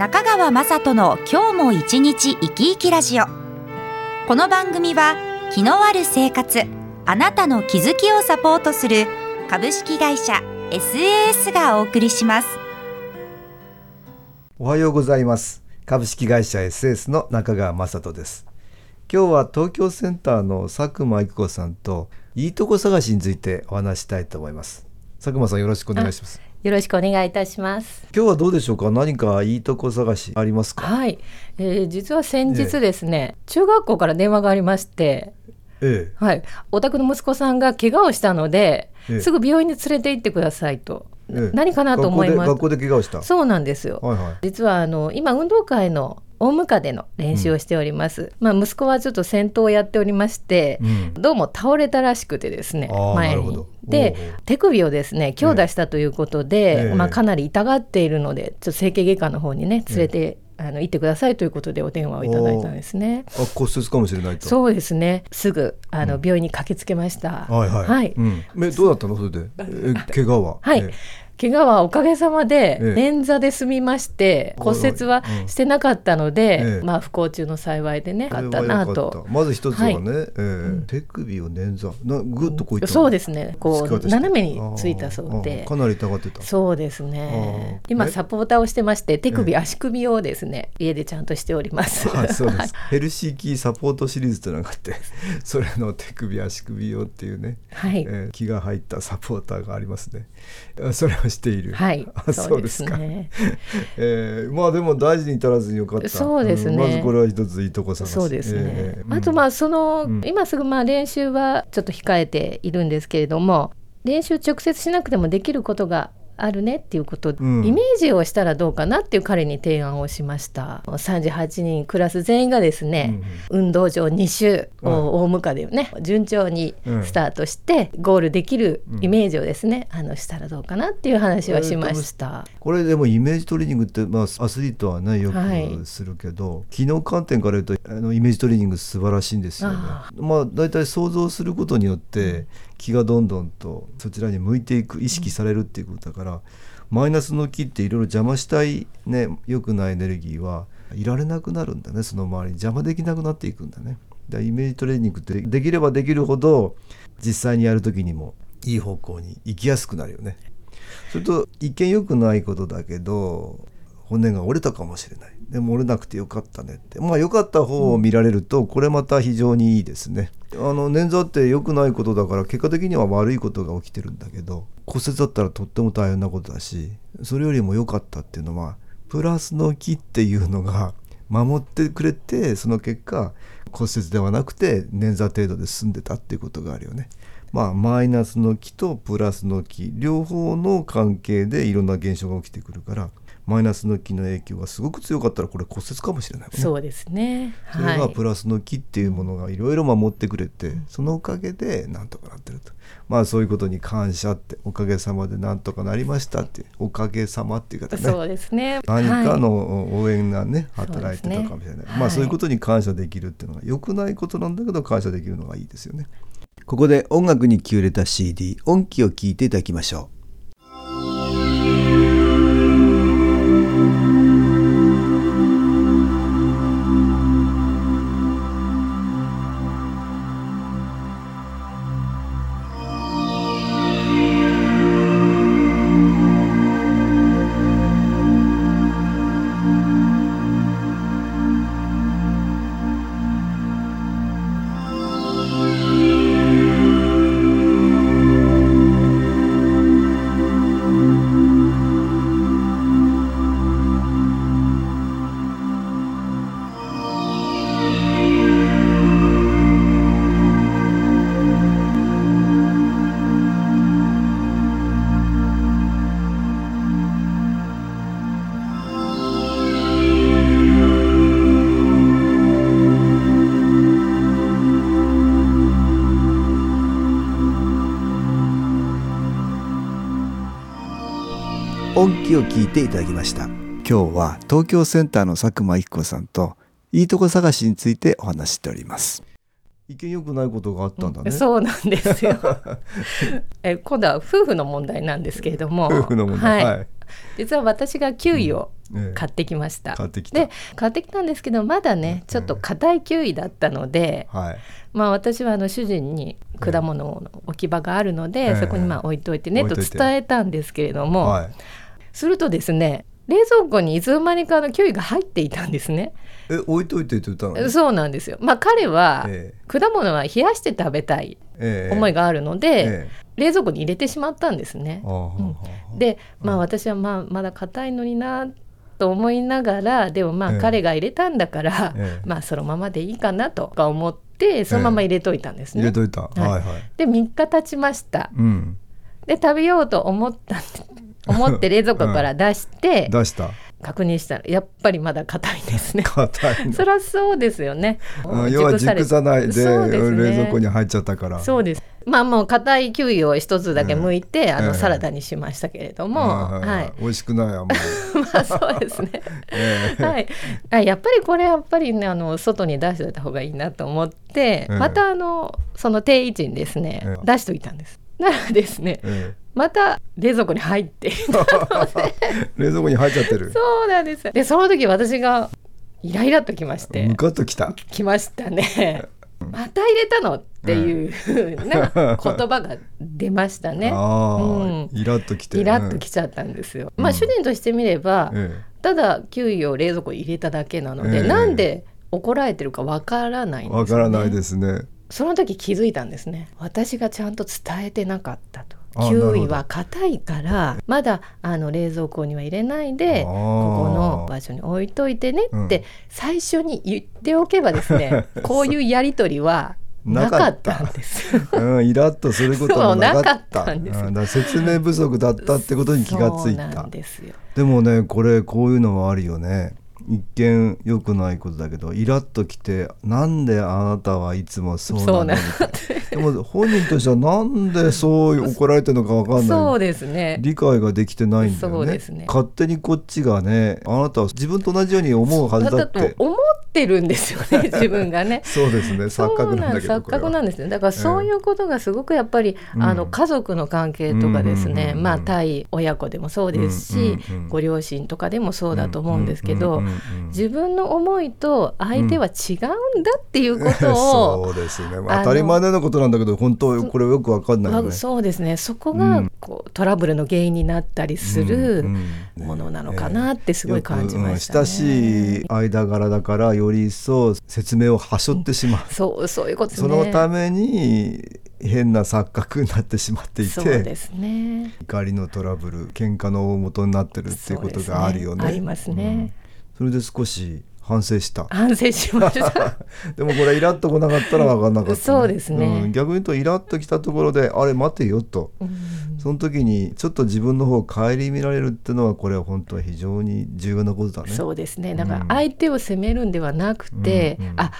中川雅人の今日も一日生き生きラジオ。この番組は気のある生活あなたの気づきをサポートする株式会社 SAS がお送りします。おはようございます。株式会社 SAS の中川雅人です。今日は東京センターの佐久間育子さんといいとこ探しについてお話したいと思います。佐久間さんよろしくお願いします。よろしくお願いいたします。今日はどうでしょうか？何かいいとこ探しありますか？はい、えー、実は先日ですね、中学校から電話がありまして、えはい、お宅の息子さんが怪我をしたので、ええ。すぐ病院に連れて行ってくださいと。ええ。何かなと思います。学校で怪我をした？そうなんですよ。はいはい。実はあの今運動会の大ムカでの練習をしております、まあ息子はちょっと先頭をやっておりまして、うん。どうも倒れたらしくてですね前に。で手首をですね強打したということで、ええ。まあ、かなり痛がっているのでちょっと整形外科の方にね連れて、あの行ってくださいということでお電話をいただいたんですね。あ骨折かもしれないと。そうですね。すぐあの、病院に駆けつけました。はいはい、はい。うん、えどうだったの？それで。え怪我は？はい。え怪我はおかげさまでええ。捻挫で済みまして、骨折はうん。してなかったので、ええ。まあ不幸中の幸いでね、よかこれったなと。まず一つはね、はい。えー手首を捻挫。なぐっとこうい。ったのそうですね。こう斜めについたそうで。ーかなり痛がってた。そうですね。今サポーターをしてまして手首、ええ足首をですね家でちゃんとしております。あそうではい。す、ヘルシーキーサポートシリーズというのがあって それの手首足首用っていうね、はい。えー気が入ったサポーターがありますね。あそれをしている。はい。あそうですか。ね。えーまあでも大事に至らずによかった。そうですね。んまずこれは一ついいとこ探しそうですね。えーあとまあその、うん。今すぐまあ練習はちょっと控えているんですけれども練習直接しなくてもできることがあるねっていうこと、うん。イメージをしたらどうかなっていう彼に提案をしました。38人クラス全員がですね、運動場2周を大向かでね順調にスタートしてゴールできるイメージをですね、あのしたらどうかなっていう話はしました。これでもイメージトレーニングって、まあ、アスリートはねよはい。くするけど、機能観点から言うとあのイメージトレーニング素晴らしいんですよね。あ。まあ大体想像することによって気がどんどんとそちらに向いていく意識されるっていうことだから、マイナスの気っていろいろ邪魔したいね良くないエネルギーはいられなくなるんだねその周りに邪魔できなくなっていくんだね。だからイメージトレーニングってできればできるほど実際にやる時にもいい方向に行きやすくなるよね。それと一見良くないことだけど骨が折れたかもしれないでも折れなくてよかったねってまあ良かった方を見られるとこれまた非常にいいですね。あの捻挫って良くないことだから結果的には悪いことが起きてるんだけど骨折だったらとっても大変なことだしそれよりも良かったっていうのはプラスの木っていうのが守ってくれてその結果骨折ではなくて捻挫程度で済んでたっていうことがあるよね。まあ、マイナスの気とプラスの気両方の関係でいろんな現象が起きてくるからマイナスの気の影響がすごく強かったらこれ骨折かもしれないね。そうですね。それがプラスの木っていうものがいろいろ守ってくれて、そのおかげでなんとかなってると。まあそういうことに感謝っておかげさまでなんとかなりましたっておかげさまっていう方ね。そうですね。何かはいの応援がね、そうですね働いてたかもしれない、はい。まあそういうことに感謝できるっていうのが良くないことなんだけど感謝できるのがいいですよね。ここで音楽に気を入れた CD 音気を聞いていただきましょう音気を聞いていただきました。今日は東京センターの佐久間一子さんといいとこ探しについてお話しております。意見良くないことがあったんだね、そうなんですよ。え今度は夫婦の問題なんですけれども。夫婦の問題、はい、はい、実は私がキウイを買ってきました、買ってきた。で買ってきたんですけどまだねちょっと硬いキウイだったので、はい、まあ私はあの主人に果物の置き場があるので、そこにまあ置いといてねと伝えたんですけれども、はい、するとですね冷蔵庫にいつの間にかのキウイが入っていたんですね。え置いといてって言ったのそうなんですよ。まあ彼は、果物は冷やして食べたい思いがあるので、ええ。冷蔵庫に入れてしまったんですね。うん、でまあ私はまあまだ硬いのになと思いながらでもまあ彼が入れたんだから、まあそのままでいいかなとか思ってそのまま入れといたんですね。入れといた。はい、はい、で3日経ちました。うん、で食べようと思った思って冷蔵庫から出して、出した確認したらやっぱりまだ硬いですね。硬い。そりゃそうですよね。要は熟さないで、ね、冷蔵庫に入っちゃったから。そうです。まあもう硬いキウイを一つだけ剥いて、あのサラダにしましたけれども、はい。美味しくないあんまり。まあそうですね。はい。あやっぱりこれやっぱりねあの外に出しておいた方がいいなと思って、またあのその定位置にですね、出しておいたんです。ならですね、また冷蔵庫に入っていた 冷蔵庫に入っちゃってる。そうなんです。でその時私がイライラときまして。ムカッときた。きましたね。また入れたのっていうふう な言葉が出ましたね。うん、イラッときて、イラッときちゃったんですよ。まあ主人としてみれば、ただキウイを冷蔵庫に入れただけなので、なんで怒られてるかわからないんですわ、からないですね。その時気づいたんですね。私がちゃんと伝えてなかったと。キウイは硬いからまだあの冷蔵庫には入れないでここの場所に置いといてねって最初に言っておけばですね、こういうやり取りはなかったんです。うん、イラッとすることもなかったんです。だ説明不足だったってことに気がついた。ででもね、これこういうのはあるよね。一見良くないことだけどイラッときてなんであなたはいつもそうなの？でも本人としてはなんでそう怒られてるのか分かんない。そうですね。理解ができてないんだよね、ね、勝手にこっちがねあなたは自分と同じように思うはずだって。思ってるんですよね 自分がね。そうですね。錯覚なんだけど錯覚なんです。ねだからそういうことがすごくやっぱり、えー、あの家族の関係とかですね、まあ対親子でもそうですし、ご両親とかでもそうだと思うんですけど、自分の思いと相手は違うんだっていうことを、そうですね、まあ、当たり前のことなんだけど本当これよくわかんないよね。そうですね。そこがこう、トラブルの原因になったりするものなのかなってすごい感じました、ね。親しい間柄だからより一層説明をはしょってしまう、そうそういうこと、ね、そのために変な錯覚になってしまっていてそうですね。怒りのトラブル喧嘩の大元になってるっていうことがあるよね。ね。ありますね、それで少し反省した。反省しました。でもこれイラッとこなかったら分かんなかった、ね、そうですね、うん、逆に言うとイラッときたところであれ待てよと、うん、その時にちょっと自分の方を顧みられるっていうのはこれは本当は非常に重要なことだね。そうですね。だから相手を責めるんではなくて、うん、あ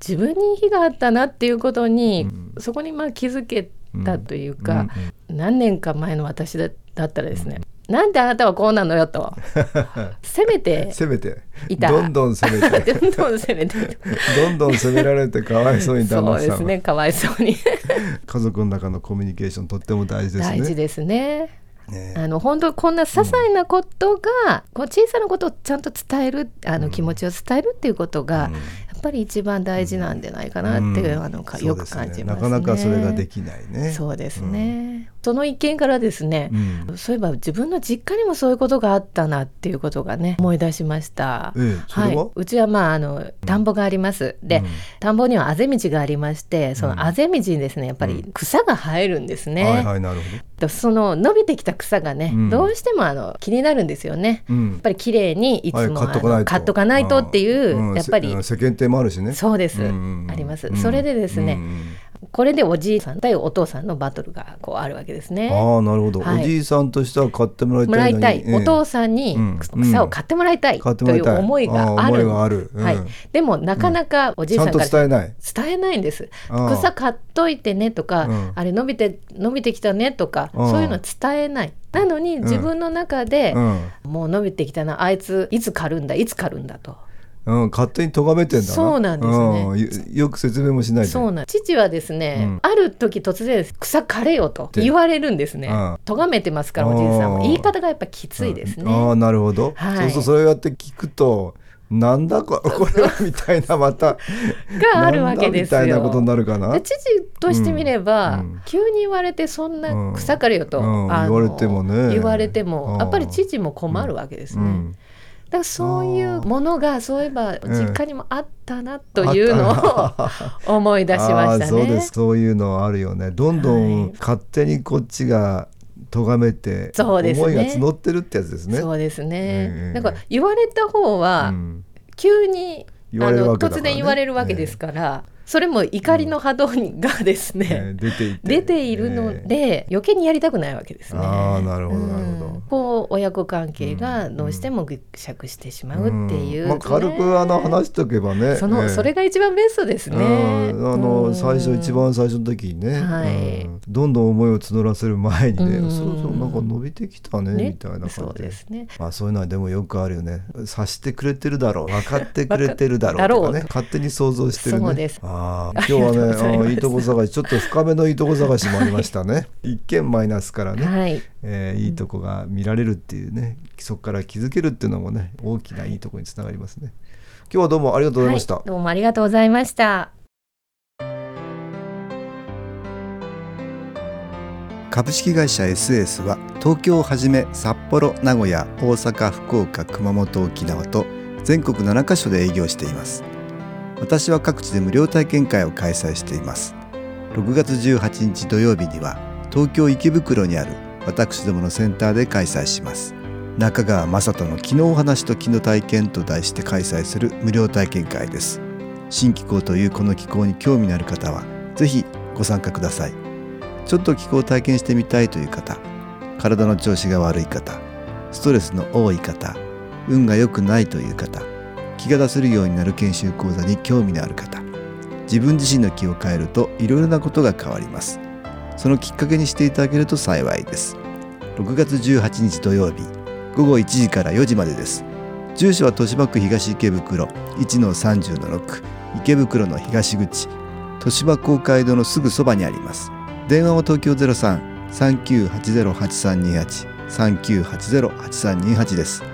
自分に非があったなっていうことに、そこにまあ気づけたというか、何年か前の私だったらですね、なんであなたはこうなのよと。責めて。責 めて。どんどん責めて。どんどん責めて。どんどん責められてかわいそうにそうですね。かわいそうに。家族の中のコミュニケーションとっても大事ですね。大事ですね。ね、あの本当こんな些細なことが、うん、こう小さなことをちゃんと伝えるあの気持ちを伝えるっていうことが、うん、ぱり一番大事なんじゃないかなっていう、あのかよく感じます、ね、なかなかそれができないね。そうですね。その一件からですね、そういえば自分の実家にもそういうことがあったなっていうことがね思い出しました。ええ、は？い。うちはまああの田んぼがあります。で、田んぼにはあぜ道がありまして、そのあぜ道にですねやっぱり草が生えるんですね。はいはいなるほど。その伸びてきた草がね、どうしてもあの気になるんですよね。やっぱり綺麗にいつも、カットかないと。っていうやっぱり世間体もあるしね。そうです、あります、それでですね、これでおじいさん対お父さんのバトルがこうあるわけですね。ああなるほど、はい、おじいさんとしては買ってもらいたい。もらいたい、お父さんに草を買ってもらいたい、という思いがある。ある。はい。でもなかなかおじいさんから伝えない。伝えないんです。草買っといてねとか、あれ伸びて伸びてきたねとか、そういうの伝えない。なのに自分の中で、もう伸びてきたなあいついつ狩るんだいつ狩るんだと。うん、勝手に咎めてんだそうなんですね、うん、よく説明もしないそうなん父はですね、うん、ある時突然草枯れよと言われるんですね。咎めてますからおじいさんも言い方がやっぱきついですね。ああなるほど、はい、そうそうそれをやって聞くとなんだ これはみたいなまたがあるわけですよ。みたいなことになるかな？父としてみれば、うん、急に言われてそんな草刈れよと、うん。うん、言われてもね。言われてもやっぱり父も困るわけですね。だそういうものがそういえば実家にもあったなというのを 思い出しましたね。そうですそういうのあるよね。どんどん勝手にこっちが咎めて思いが募ってるってやつですね。そうですね。なんか言われた方は急に、あの突然言われるわけですから。それも怒りの波動がですね、出て出ているので、余計にやりたくないわけですね。あなるほどなるほど。こう親子関係がどうしてもぐしゃくしてしまうっていう、まあ、軽くあの話しとけばねその、それが一番ベストですね。あの最初一番最初の時にね、はい、どんどん思いを募らせる前にね、そうそうなんか伸びてきたねみたいな感じで。そうですね。まあそういうのはでもよくあるよね。察してくれてるだろう。分かってくれてるだろうとかね。勝手に想像してるね。そうです。あ今日はねあいいとこ探しちょっと深めのいいとこ探しもありましたね。一見マイナスからね、はいえー、いいとこが見られるっていうねそこから気づけるっていうのもね大きないいとこにつながりますね。今日はどうもありがとうございました。はい、どうもありがとうございました。株式会社 SS は東京をはじめ札幌名古屋大阪福岡熊本沖縄と全国7カ所で営業しています私は各地で無料体験会を開催しています。6月18日土曜日には東京池袋にある私どものセンターで開催します。中川雅人の「昨日お話と昨日体験」と題して開催する無料体験会です。新気候というこの気候に興味のある方は是非ご参加ください。ちょっと気候を体験してみたいという方体の調子が悪い方ストレスの多い方運が良くないという方気が出せるようになる研修講座に興味のある方自分自身の気を変えるといろいろなことが変わります。そのきっかけにしていただけると幸いです。6月18日土曜日午後1時から4時までです。住所は豊島区東池袋1-30-6池袋の東口豊島公会堂のすぐそばにあります。電話は東京03-3980-8328 3980-8328です。